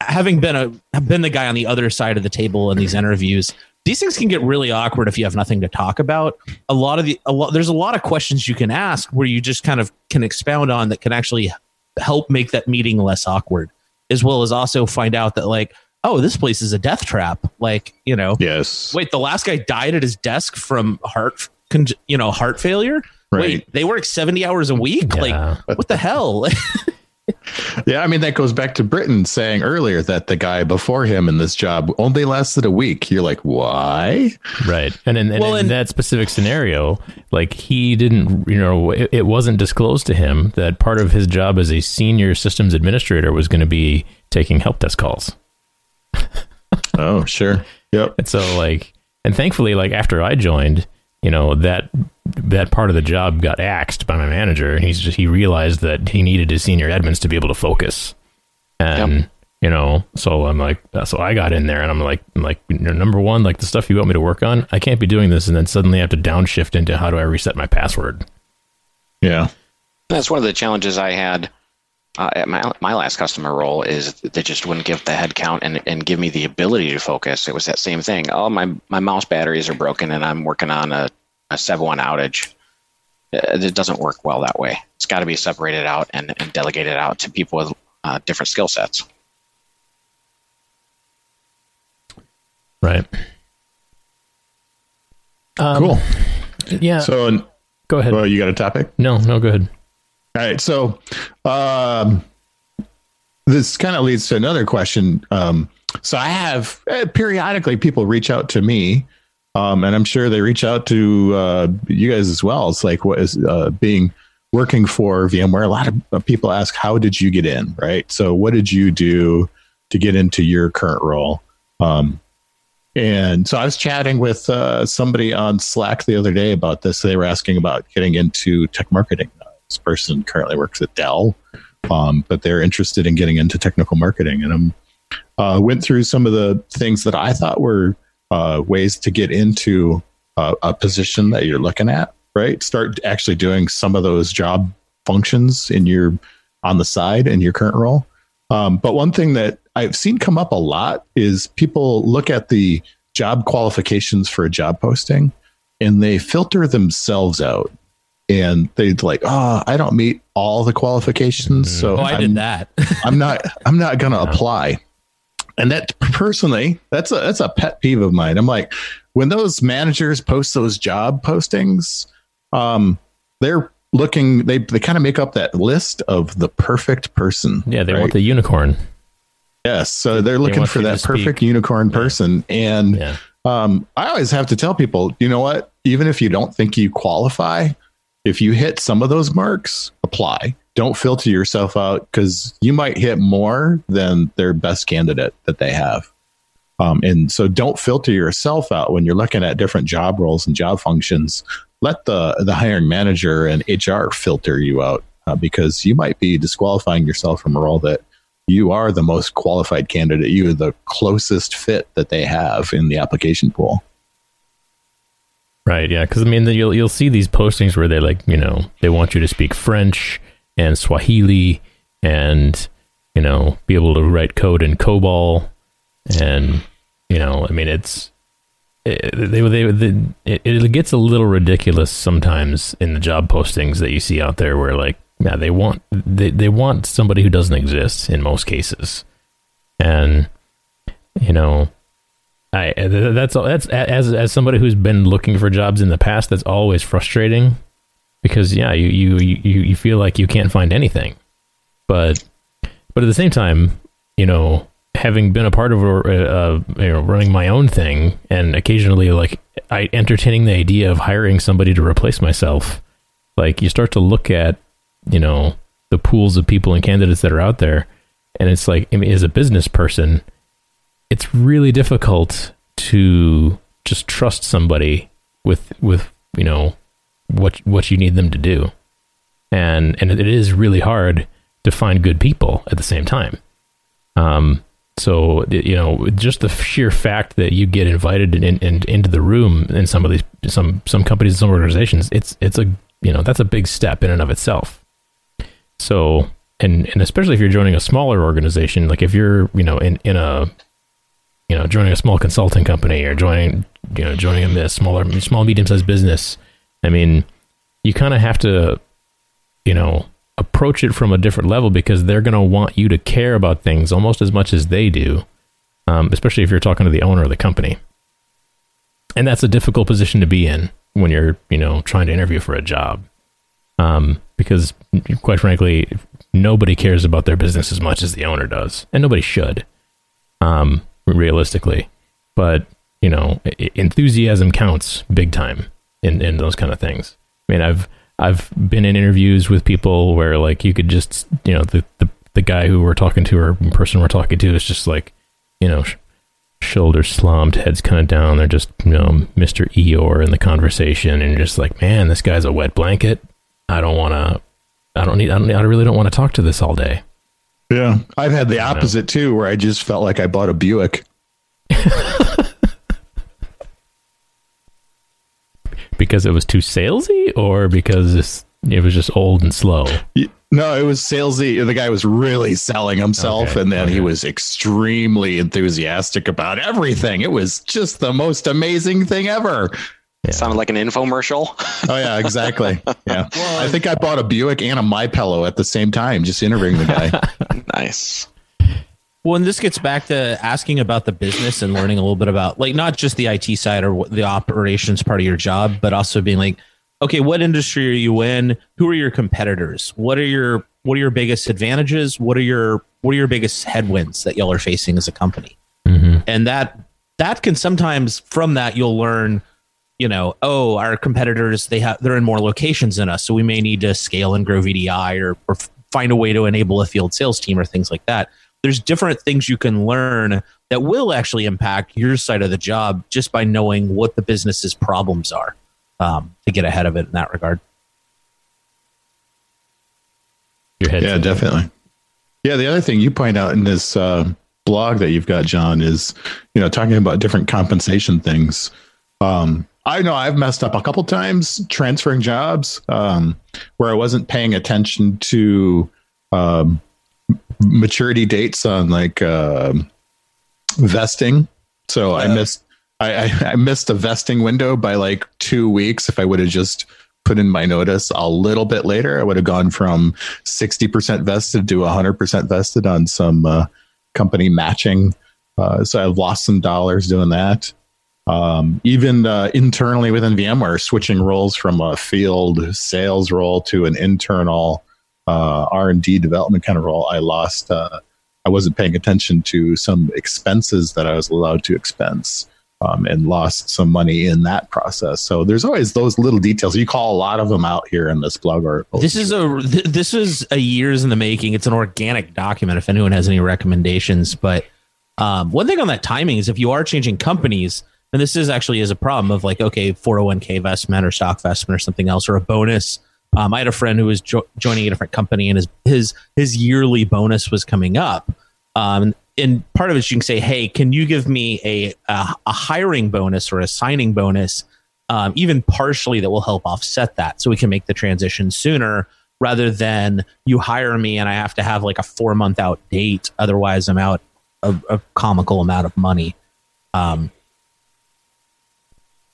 Having been a been the guy on the other side of the table in these interviews, these things can get really awkward if you have nothing to talk about. A lot of the a lot there's a lot of questions you can ask where you just kind of can expound on that can actually help make that meeting less awkward, as well as also find out that like oh this place is a death trap. Like you know yes. Wait, the last guy died at his desk from heart con- you know heart failure. Right. Wait, they work seventy hours a week. Yeah. Like what the hell? [laughs] Yeah, I mean that goes back to Britton saying earlier that the guy before him in this job only lasted a week. You're like, why? Right. And in, Well, in and- that specific scenario, like he didn't, you know, it, it wasn't disclosed to him that part of his job as a senior systems administrator was going to be taking help desk calls. Oh, sure. Yep. And so like, and thankfully, like after I joined, you know, that, that part of the job got axed by my manager and he's just, he realized that he needed his senior admins to be able to focus. And, you know, so I'm like, uh, so I got in there and I'm like, I'm like, number one, like the stuff you want me to work on, I can't be doing this. And then suddenly I have to downshift into how do I reset my password? Yeah. That's one of the challenges I had uh, my my last customer role is they just wouldn't give the head count and, and give me the ability to focus. It was that same thing. Oh, my my mouse batteries are broken and I'm working on a a seven one outage. Uh, It doesn't work well that way. It's got to be separated out and, and delegated out to people with uh, different skill sets. Right. Um, Cool. Yeah. So, go ahead. well, you got a topic? no, no, go ahead. All right. So, um, this kind of leads to another question. Um, so, I have uh, periodically people reach out to me, um, and I'm sure they reach out to uh, you guys as well. It's like, what is uh, being working for VMware? A lot of uh, people ask, How did you get in? Right. So, what did you do to get into your current role? Um, and so I was chatting with uh, somebody on Slack the other day about this. They were asking about getting into tech marketing. This person currently works at Dell, um, but they're interested in getting into technical marketing. And I uh, went through some of the things that I thought were uh, ways to get into uh, a position that you're looking at. Right, start actually doing some of those job functions in your on the side in your current role. Um, but one thing that I've seen come up a lot is people look at the job qualifications for a job posting and they filter themselves out. And they'd like, oh, I don't meet all the qualifications, so oh, I I'm, did that. [laughs] I'm not I'm not gonna apply. And that personally, that's a that's a pet peeve of mine. I'm like, when those managers post those job postings, um, they're looking they they kind of make up that list of the perfect person. Yeah, they right? want the unicorn. Yes, so they're looking want for that perfect speak. unicorn person, and Yeah. um, I always have to tell people, you know what? Even if you don't think you qualify, if you hit some of those marks, apply. Don't filter yourself out because you might hit more than their best candidate that they have. Um, and so don't filter yourself out when you're looking at different job roles and job functions. Let the the hiring manager and HR filter you out uh, because you might be disqualifying yourself from a role that you are the most qualified candidate. You are the closest fit that they have in the application pool. Right, yeah, because I mean, you'll you'll see these postings where they like, you know, they want you to speak French and Swahili, and you know, be able to write code in COBOL, and you know, I mean, it's it, they they, they it, it gets a little ridiculous sometimes in the job postings that you see out there, where like, yeah, they want they they want somebody who doesn't exist in most cases, and you know, I th- that's that's as as somebody who's been looking for jobs in the past. That's always frustrating because yeah, you you you you feel like you can't find anything, but but at the same time, you know, having been a part of uh, uh, you know running my own thing and occasionally like I entertaining the idea of hiring somebody to replace myself, like you start to look at you know the pools of people and candidates that are out there, and it's like I mean, as a business person it's really difficult to just trust somebody with with you know what what you need them to do, and and it is really hard to find good people at the same time. Um, so you know, just the sheer fact that you get invited in, in, into the room in some of these some some companies, some organizations, it's it's a you know that's a big step in and of itself. So and and especially if you're joining a smaller organization, like if you're you know in in a you know joining a small consulting company or joining you know joining a smaller small medium sized business, I mean, you kind of have to you know approach it from a different level because they're going to want you to care about things almost as much as they do, um, especially if you're talking to the owner of the company. And that's a difficult position to be in when you're, you know, trying to interview for a job, um, because quite frankly, nobody cares about their business as much as the owner does, and nobody should, um, realistically. But you know, enthusiasm counts big time in in those kind of things. I mean, I've I've been in interviews with people where like you could just you know the the, the guy who we're talking to or person we're talking to is just like you know sh- shoulders slumped, heads kind of down. They're just you know Mr. Eeyore in the conversation, and just like man, this guy's a wet blanket. I don't want to. I don't need. I, don't, I really don't want to talk to this all day. Yeah, I've had the opposite too, where I just felt like I bought a Buick. [laughs] because it was too salesy or because it was just old and slow? No, it was salesy. The guy was really selling himself, okay, and then okay. he was extremely enthusiastic about everything. It was just the most amazing thing ever. Yeah. Sounded like an infomercial. oh yeah, exactly. [laughs] Yeah, well, I think I bought a Buick and a My Pillow at the same time, just interviewing the guy. [laughs] nice. Well, and this gets back to asking about the business and learning a little bit about like not just the IT side or the operations part of your job, but also being like, okay, what industry are you in? Who are your competitors? What are your what are your biggest advantages? What are your what are your biggest headwinds that y'all are facing as a company? Mm-hmm. And that that can sometimes from that you'll learn, you know, oh, our competitors they have they're in more locations than us, so we may need to scale and grow VDI or, or find a way to enable a field sales team or things like that there's different things you can learn that will actually impact your side of the job just by knowing what the business's problems are um, to get ahead of it in that regard. Your head yeah, definitely. Yeah, the other thing you point out in this uh, blog that you've got, John, is you know talking about different compensation things. Um, I know I've messed up a couple times transferring jobs um, where I wasn't paying attention to um, maturity dates on like uh, vesting. So yeah. I missed I, I, I missed a vesting window by like two weeks. If I would have just put in my notice a little bit later, I would have gone from sixty percent vested to hundred percent vested on some uh, company matching. Uh, so I've lost some dollars doing that. Um, even uh, internally within VMware, switching roles from a field sales role to an internal uh, R&D development kind of role, I lost, uh, I wasn't paying attention to some expenses that I was allowed to expense. Um, and lost some money in that process. So there's always those little details. You call a lot of them out here in this blog article. This is a this is a years in the making. It's an organic document. If anyone has any recommendations, but um, one thing on that timing is if you are changing companies, and this is actually is a problem of like okay, 401k vestment or stock vestment or something else or a bonus um, I had a friend who was jo- joining a different company, and his his his yearly bonus was coming up. Um, and part of it, you can say, "Hey, can you give me a a, a hiring bonus or a signing bonus, um, even partially, that will help offset that, so we can make the transition sooner." Rather than you hire me and I have to have like a four month out date, otherwise I'm out a, a comical amount of money. Um,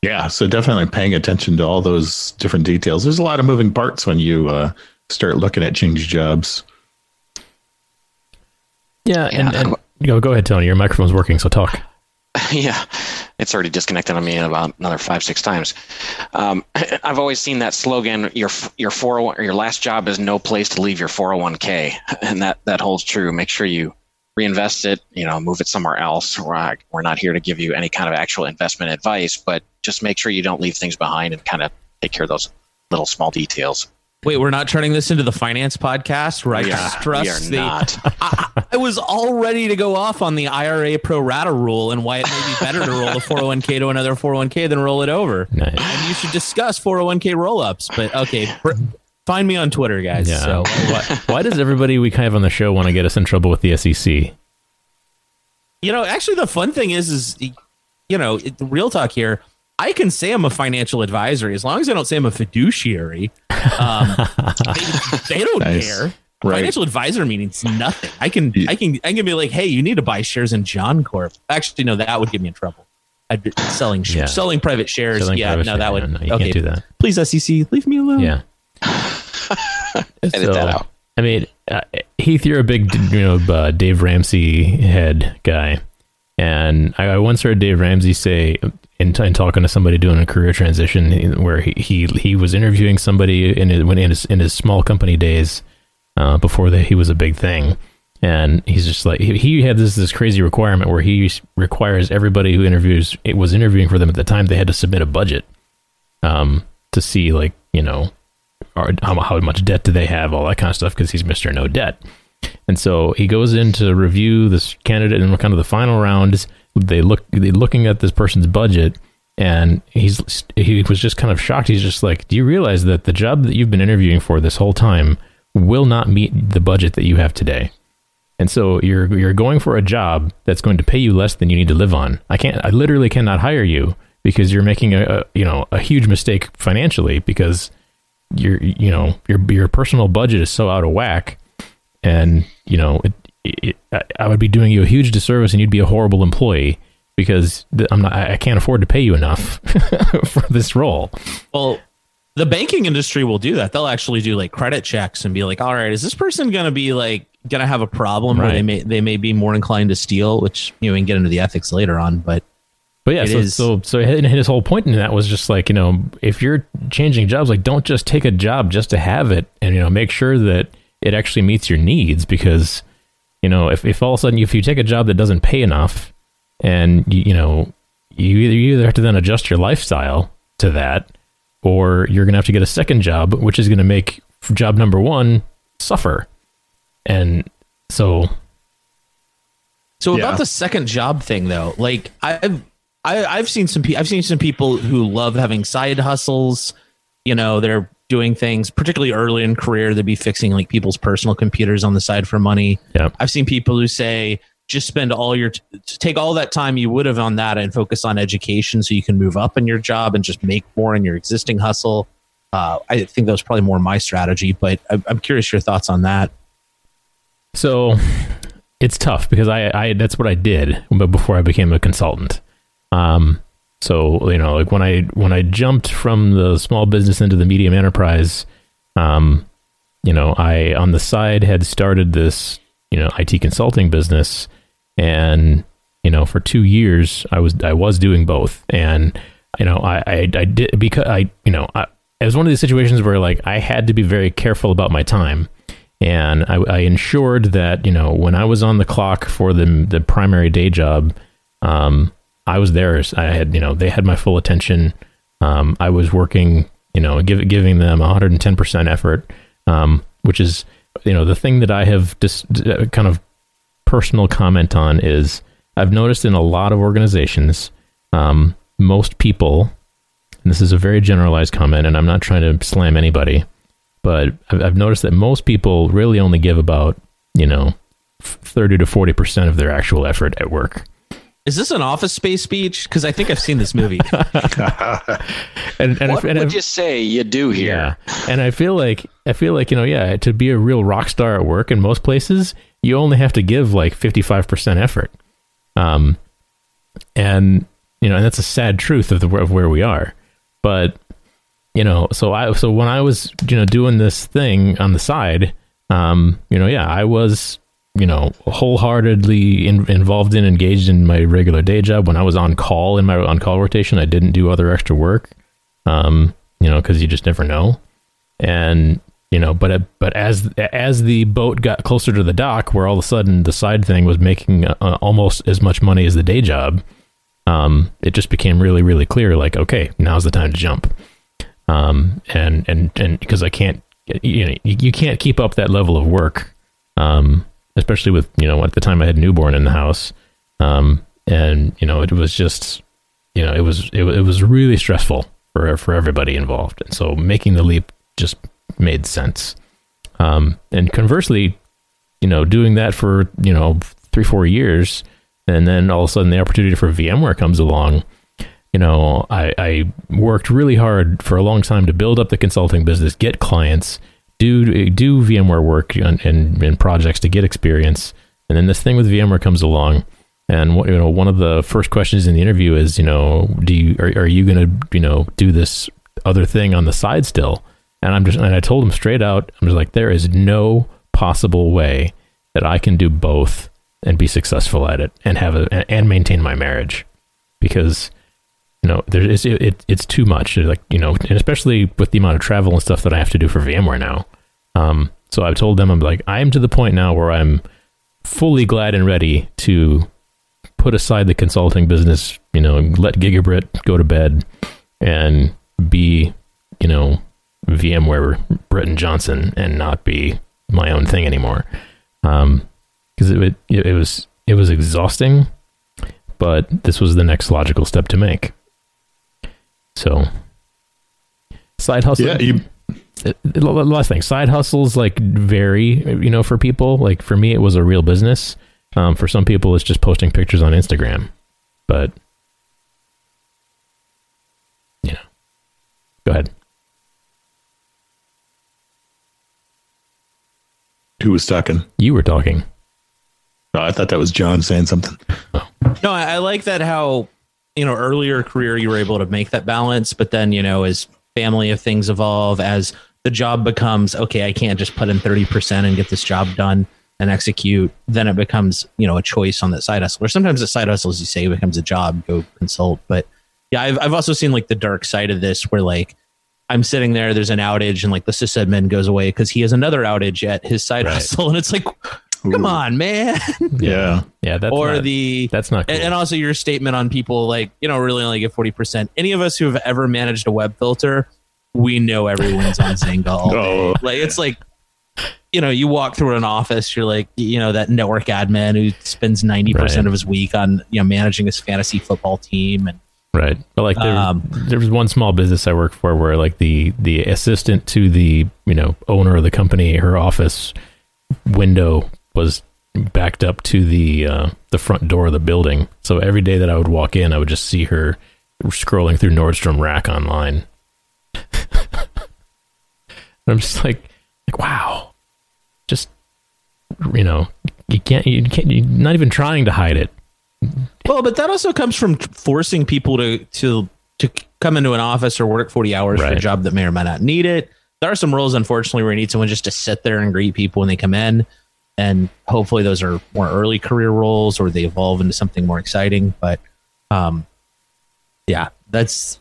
yeah, so definitely paying attention to all those different details. There's a lot of moving parts when you uh, start looking at change jobs. Yeah, yeah. and, and go go ahead, Tony. Your microphone's working, so talk. [laughs] Yeah, it's already disconnected on me about another five six times. Um, [clears throat] I've always seen that slogan: your your four oh your last job is no place to leave your four hundred one k, [laughs] and that that holds true. Make sure you reinvest it, you know, move it somewhere else. We're, we're not here to give you any kind of actual investment advice, but just make sure you don't leave things behind and kind of take care of those little small details. Wait, we're not turning this into the finance podcast where I stress the. Not. [laughs] I, I was all ready to go off on the IRA pro rata rule and why it may be better to roll a 401k to another 401k than roll it over. Nice. And you should discuss 401k roll ups. But okay, br- find me on Twitter, guys. Yeah. So [laughs] why, why does everybody we kind of on the show want to get us in trouble with the SEC? you know, actually, the fun thing is, is you know, it, real talk here. I can say I'm a financial advisory as long as I don't say I'm a fiduciary. Um, they, [laughs] they don't Nice. care. Right. Financial advisor means nothing. I can, I can, I can be like, hey, you need to buy shares in John Corp. Actually, no, that would get me in trouble. I'd be selling, sh- Yeah. selling private shares. Selling yeah, private no, share- that would. no, no, you okay, can't do that. Please, SEC, leave me alone. Yeah. [laughs] Edit that out. I mean, uh, Heath, you're a big, you know, uh, Dave Ramsey head guy, and I, I once heard Dave Ramsey say in, in talking to somebody doing a career transition, where he he, he was interviewing somebody in his, when in his in his small company days uh, before that he was a big thing, and he's just like he, he had this this crazy requirement where he requires everybody who interviews it was interviewing for them at the time they had to submit a budget um, to see like you know or how, how much debt do they have, all that kind of stuff, because he's Mister No Debt. And so he goes in to review this candidate in kind of the final rounds. They look they looking at this person's budget, and he's he was just kind of shocked. He's just like, "Do you realize that the job that you've been interviewing for this whole time will not meet the budget that you have today?" And so you're you're going for a job that's going to pay you less than you need to live on. I can't I literally cannot hire you because you're making a, a you know a huge mistake financially because your you know your your personal budget is so out of whack and you know it, it, I- would be doing you a huge disservice and you'd be a horrible employee because I'm not I can't afford to pay you enough [laughs] for this role. Well, the banking industry will do that. They'll actually do like credit checks and be like, "All right, is this person going to be like going to have a problem where they Right. may they may be more inclined to steal?" Which you know, we can get into the ethics later on, but But yeah, It so, is- so so hi- his whole point in that was just like you know if you're changing jobs, like don't just take a job just to have it, and you know make sure that it actually meets your needs because you know if, if all of a sudden if you take a job that doesn't pay enough, and you, you know you either, you either have to then adjust your lifestyle to that, or you're gonna have to get a second job, which is gonna make job number one suffer, and so So Yeah. about the second job thing though, like I've I, I've seen some pe- I've seen some people who love having side hustles. You know, they're doing things particularly early in career. They'd be fixing like people's personal computers on the side for money. yeah. I've seen people who say just spend all your t- take all that time you would have on that and focus on education so you can move up in your job and just make more in your existing hustle. Uh, I think that was probably more my strategy, but I'm, I'm curious your thoughts on that. So it's tough because I, I that's what I did but before I became a consultant. Um, so you know, like when I when I jumped from the small business into the medium enterprise, um, you know, I on the side had started this you know IT consulting business, and you know for two years I was I was doing both, and you know I I, I did because I you know I, it was one of these situations where like I had to be very careful about my time. And I, I ensured that you know when I was on the clock for the the primary day job, um, I was theirs. I had you know they had my full attention. Um, I was working, you know, give, giving them 110 percent effort, um, which is you know the thing that I have just kind of personal comment on is I've noticed in a lot of organizations, um, most people, and this is a very generalized comment, and I'm not trying to slam anybody but I've, I've noticed that most people really only give about you know 30 to 40 percent of their actual effort at work Is this an office space speech? Because I think I've seen this movie. [laughs] and, and, What and would you say you do here? yeah and i feel like i feel like you know yeah to be a real rock star at work in most places you only have to give like 55 percent effort um and you know and that's a sad truth of the of where we are but you know so i so when i was you know doing this thing on the side um you know yeah i was you know wholeheartedly in, involved in engaged in my regular day job. When i was on call in my on call rotation i didn't do other extra work um you know because you just never know. And you know but but as as the boat got closer to the dock where all of a sudden the side thing was making uh, almost as much money as the day job um it just became really really clear like okay now's the time to jump. Um and and and because i can't you know you, you can't keep up that level of work um especially with you know at the time I had newborn in the house, um, and you know it was just you know it was it, it was really stressful for for everybody involved, and so making the leap just made sense. Um, and conversely, you know, doing that for you know three four years, and then all of a sudden the opportunity for VMware comes along. You know, I, I worked really hard for a long time to build up the consulting business, get clients, do do VMware work and, and, and projects to get experience, and then this thing with VMware comes along. And you know, one of the first questions in the interview is, you know, do you are, are you going to you know do this other thing on the side still? And I'm just and I told him straight out, I'm just like, there is no possible way that I can do both and be successful at it and have a and maintain my marriage because know there is it, it, it's too much like you know and especially with the amount of travel and stuff that I have to do for VMware now um so I've told them I'm like I am to the point now where I'm fully glad and ready to put aside the consulting business you know let Gigabrit go to bed and be you know VMware Britton Johnson and not be my own thing anymore. Um, because it, it it was it was exhausting, but this was the next logical step to make. So, side hustle. Yeah, you. Last thing, side hustles like vary, you know, for people. Like for me, it was a real business. Um, for some people, it's just posting pictures on Instagram. But, you know, go ahead. Who was talking? You were talking. No, I thought that was John saying something. No, I, I like that how you know earlier career you were able to make that balance, but then you know as family of things evolve, as the job becomes okay, I can't just put in thirty percent and get this job done and execute. Then it becomes you know a choice on that side hustle, or sometimes the side hustle, as you say, becomes a job. Go consult, but yeah, I've I've also seen like the dark side of this, where like I'm sitting there, there's an outage, and like the sysadmin goes away because he has another outage at his side Right. hustle, [laughs] and it's like, come on, man. [laughs] Yeah. Yeah, that's or not- the that's not cool. and, and also your statement on people like you know really only get 40% any of us who have ever managed a web filter we know everyone's on zynga all [laughs] day. Oh. like it's like you know you walk through an office you're like you know that network admin who spends 90% Right. of his week on you know managing his fantasy football team and Right. But like there, Um, there was one small business I worked for where like the the assistant to the, you know, owner of the company, her office window was backed up to the uh, the front door of the building. So every day that I would walk in, I would just see her scrolling through Nordstrom Rack online. [laughs] And I'm just like like wow. Just you know, you can't you can't you're not even trying to hide it. well but that also comes from forcing people to to to come into an office or work 40 hours for a job that may or may not need it there are some roles unfortunately where you need someone just to sit there and greet people when they come in and hopefully those are more early career roles or they evolve into something more exciting but um yeah that's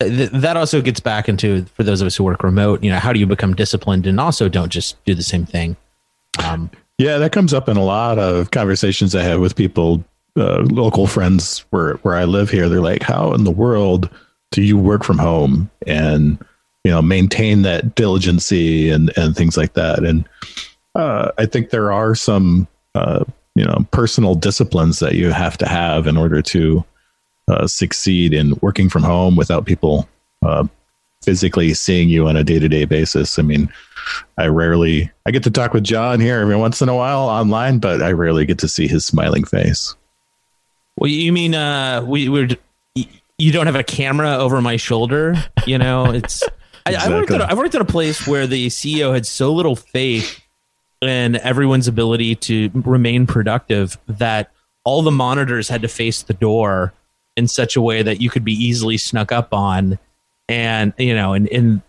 th- that also gets back into for those of us who work remote you know how do you become disciplined and also don't just do the same thing um Yeah, that comes up in a lot of conversations I have with people, uh, local friends where where I live here. They're like, "How in the world do you work from home and you know maintain that diligency and and things like that?" And uh, I think there are some uh, you know personal disciplines that you have to have in order to uh, succeed in working from home without people uh, physically seeing you on a day to day basis. I mean, I rarely I get to talk with John here every once in a while online, but I rarely get to see his smiling face. Well, you mean uh, we we're you don't have a camera over my shoulder? You know, it's I, I worked at a, I worked at a place where the CEO had so little faith in everyone's ability to remain productive that all the monitors had to face the door in such a way that you could be easily snuck up on, and you know, and and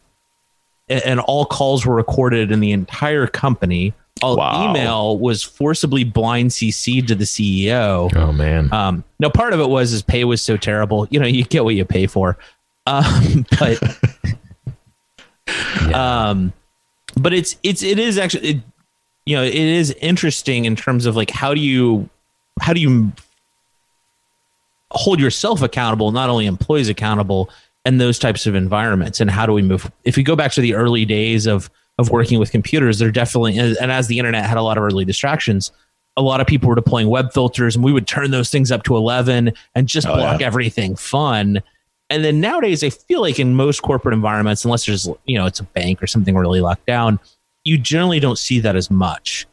and all calls were recorded in the entire company. All Wow. email was forcibly blind CC'd to the CEO. Oh man. Um, no, part of it was his pay was so terrible. You know, you get what you pay for. Um, [laughs] but [laughs] um, but it's it's it is actually it, you know it is interesting in terms of like how do you how do you hold yourself accountable, not only employees accountable, in those types of environments, and how do we move? If we go back to the early days of of working with computers, there definitely and and as the internet had a lot of early distractions, a lot of people were deploying web filters, and we would turn those things up to eleven and just Oh, block yeah. everything fun. And then nowadays, I feel like in most corporate environments, unless there's you know it's a bank or something really locked down, you generally don't see that as much.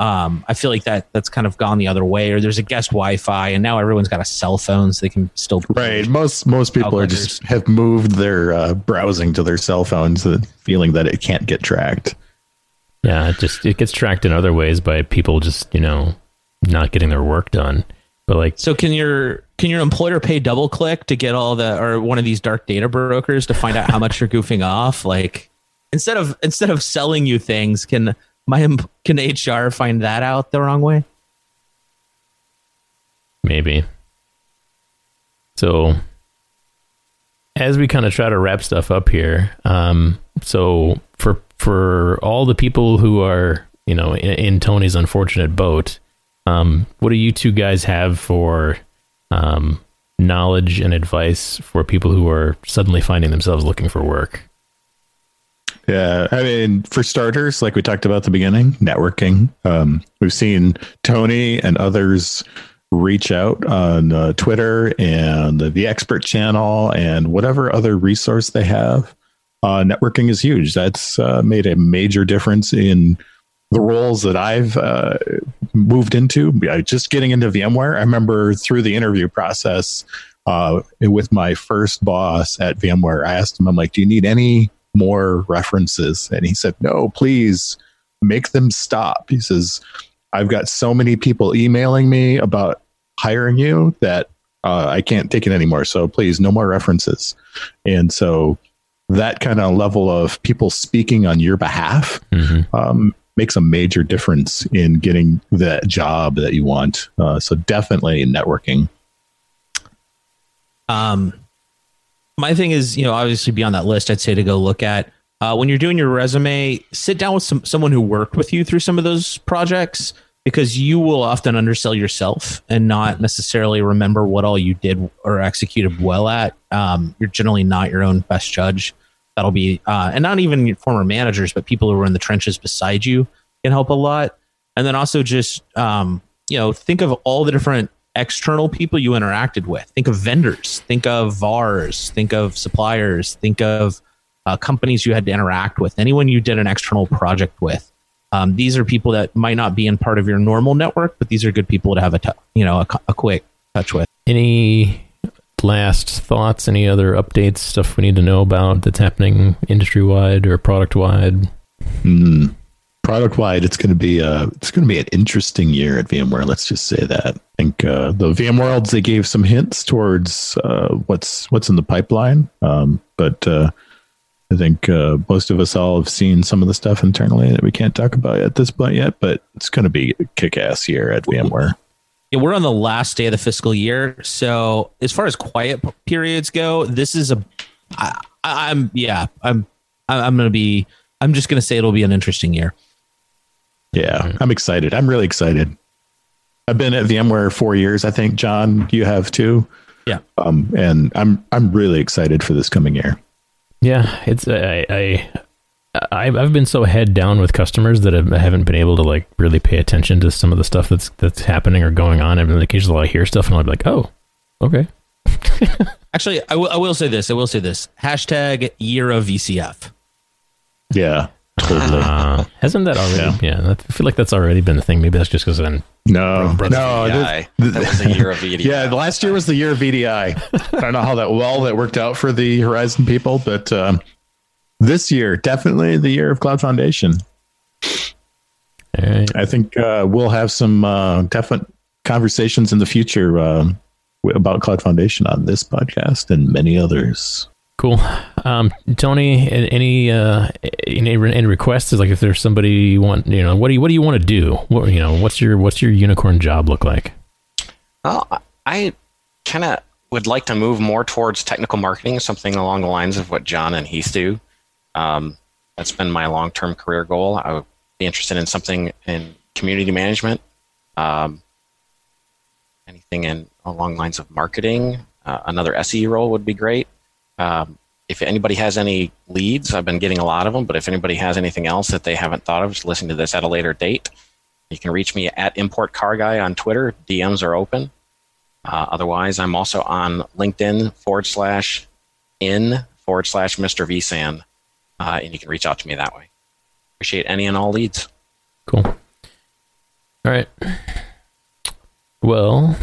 Um, I feel like that that's kind of gone the other way. Or there's a guest Wi-Fi, and now everyone's got a cell phone, so they can still Right. Most most people are just have moved their uh, browsing to their cell phones, uh, feeling that it can't get tracked. Yeah, it just it gets tracked in other ways by people just you know not getting their work done. But like, So can your can your employer pay DoubleClick to get all the or one of these dark data brokers to find out how much you're goofing off? Like instead of instead of selling you things, can my can HR find that out the wrong way? maybe. So, as we kind of try to wrap stuff up here, um, so for for all the people who are you know in, in Tony's unfortunate boat, um, what do you two guys have for um, knowledge and advice for people who are suddenly finding themselves looking for work? Yeah, I mean, for starters, like we talked about at the beginning, networking. Um, we've seen Tony and others reach out on uh, Twitter and the expert channel and whatever other resource they have. Uh, networking is huge. That's uh, made a major difference in the roles that I've uh, moved into. Just getting into VMware, I remember through the interview process uh, with my first boss at VMware, I asked him, I'm like, do you need any more references? And he said, no, please make them stop. He says, I've got so many people emailing me about hiring you that uh, I can't take it anymore. So please, no more references. And so that kind of level of people speaking on your behalf um, makes a major difference in getting that job that you want. Uh, so definitely networking. Um, my thing is, you know, obviously beyond that list, I'd say to go look at uh, when you're doing your resume, sit down with some someone who worked with you through some of those projects because you will often undersell yourself and not necessarily remember what all you did or executed well at. Um, you're generally not your own best judge. That'll be, uh, and not even your former managers, but people who are in the trenches beside you can help a lot. And then also just, um, you know, think of all the different external people you interacted with. Think of vendors, think of VARs, think of suppliers, think of uh, companies you had to interact with, anyone you did an external project with. Um, these are people that might not be in part of your normal network, but these are good people to have a you know a, a quick touch with. Any last thoughts? Any other updates? Stuff we need to know about that's happening industry wide or product wide? Mm. Product wide, it's going to be uh, it's going to be an interesting year at VMware. Let's just say that. I think uh, the VMworlds they gave some hints towards uh, what's what's in the pipeline, um, but uh, I think uh, most of us all have seen some of the stuff internally that we can't talk about at this point yet. But it's going to be a kick-ass year at VMware. Yeah, we're on the last day of the fiscal year, so as far as quiet periods go, this is a. I, I'm yeah, I'm I'm gonna be. I'm just gonna say it'll be an interesting year. Yeah, I'm excited. I'm really excited. I've been at VMware four years. I think John, you have too. Yeah. Um, and I'm I'm really excited for this coming year. Yeah, it's I, I I've I've been so head down with customers that I haven't been able to like really pay attention to some of the stuff that's that's happening or going on. And occasionally I hear stuff and I'll be like, oh, okay. [laughs] Actually, I will- I will say this. I will say this. Hashtag year of VCF. Yeah, totally. Uh, hasn't that already? Yeah, that, I feel like that's already been the thing. Maybe that's just because I'm No, no, VDI. this- that was the year of [laughs] VDI. yeah. Last year was the year of VDI. I don't know how that well that worked out for the Horizon people, but um, this year definitely the year of Cloud Foundation. all right. I think uh, we'll have some uh, definite conversations in the future um, about Cloud Foundation on this podcast and many others. Cool. Um, Tony, any uh, any, any requests? Is like if there's somebody you want, you know, what do you what do you want to do? What you know, what's your what's your unicorn job look like? Well, I kind of would like to move more towards technical marketing, something along the lines of what John and Heath do. Um, that's been my long-term career goal. I would be interested in something in community management, um, anything in along lines of marketing. Uh, another SE role would be great. Um, if anybody has any leads, I've been getting a lot of them, but if anybody has anything else that they haven't thought of, just listen to this at a later date. You can reach me at Import Car Guy on Twitter. DMs are open. Uh, otherwise, I'm also on LinkedIn forward slash in forward slash Mr. VSAN, uh, and you can reach out to me that way. Appreciate any and all leads. Cool. All right. Well,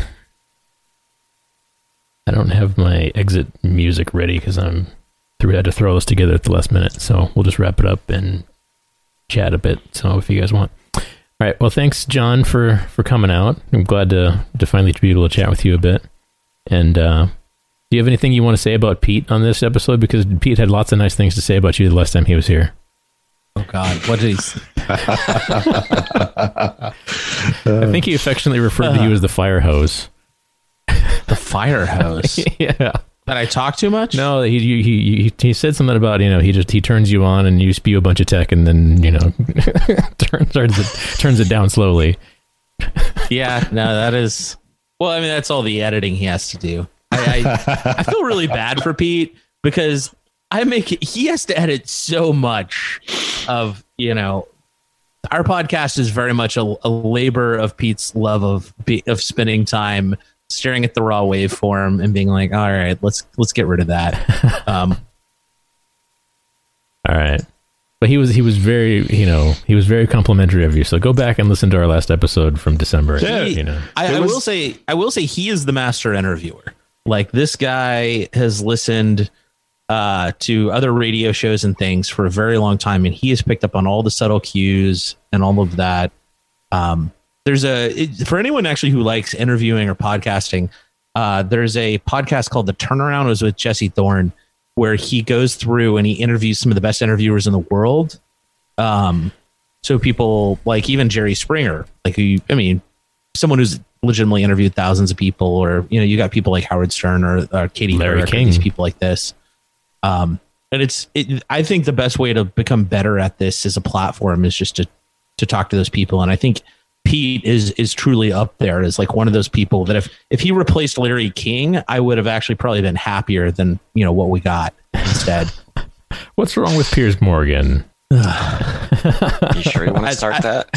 I don't have my exit music ready because I'm through. had to throw this together at the last minute, so we'll just wrap it up and chat a bit. So if you guys want. All right. Well, thanks, John, for for coming out. I'm glad to to finally be able to chat with you a bit. And uh, do you have anything you want to say about Pete on this episode? Because Pete had lots of nice things to say about you the last time he was here. Oh God, what did he? [laughs] I think he affectionately referred to you as the fire hose. The fire hose. [laughs] yeah. That I talk too much? No, he, he he he said something about you know he just he turns you on and you spew a bunch of tech and then you know [laughs] turns turns it turns it down slowly. Yeah, no, that is. Well, I mean, that's all the editing he has to do. I I, I feel really bad for Pete because I make it, he has to edit so much of you know. Our podcast is very much a, a labor of Pete's love of be- of spending time staring at the raw waveform and being like, all right, let's let's get rid of that. [laughs] Um, All right. But he was he was very you know he was very complimentary of you. So go back and listen to our last episode from December. He- you know. I, I will say, I will say, he is the master interviewer. Like this guy has listened uh, to other radio shows and things for a very long time, and he has picked up on all the subtle cues and all of that. Um, there's a it, for anyone actually who likes interviewing or podcasting. Uh, there's a podcast called The Turnaround. It was with Jesse Thorn, where he goes through and he interviews some of the best interviewers in the world. Um, so people like even Jerry Springer, like who I mean, someone who's legitimately interviewed thousands of people, or you know, you got people like Howard Stern or, or Katie Larry or King. these people like this. Um, and it's it, I think the best way to become better at this as a platform is just to to talk to those people, and I think Pete is is truly up there as like one of those people that if if he replaced Larry King, I would have actually probably been happier than you know what we got instead. [laughs] What's wrong with Piers Morgan? [sighs] You sure you want to start that?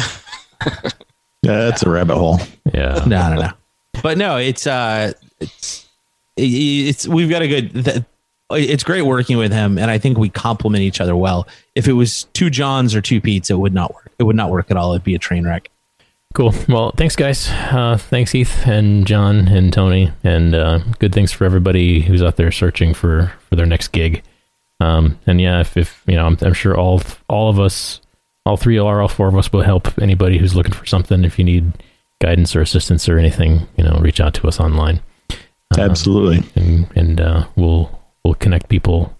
[laughs] Yeah, that's a rabbit hole. Yeah. no, no, no. But no, it's uh, it's it's we've got a good. It's great working with him, and I think we complement each other well. If it was two Johns or two Pete's, it would not work. It would not work at all. It'd be a train wreck. Cool. Well, thanks, guys. Uh, thanks, Heath and John and Tony, and uh, good things for everybody who's out there searching for for their next gig. Um, and yeah, if, if you know, I'm, I'm sure all all of us, all three or all four of us will help anybody who's looking for something. If you need guidance or assistance or anything, you know, reach out to us online. Uh, Absolutely. and and uh, we'll we'll connect people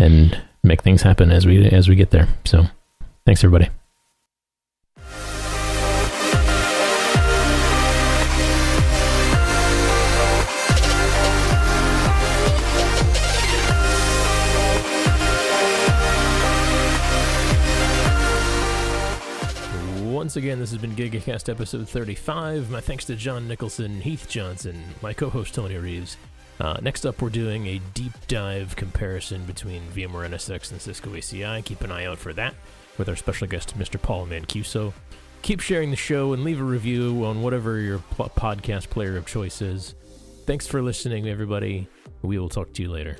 and make things happen as we as we get there. So, thanks everybody. Once again, this has been GigaCast episode 35. My thanks to John Nicholson, Heath Johnson, my co host Tony Reeves. Uh, next up, we're doing a deep dive comparison between VMware NSX and Cisco ACI. Keep an eye out for that with our special guest, Mr. Paul Mancuso. Keep sharing the show and leave a review on whatever your podcast player of choice is. Thanks for listening, everybody. We will talk to you later.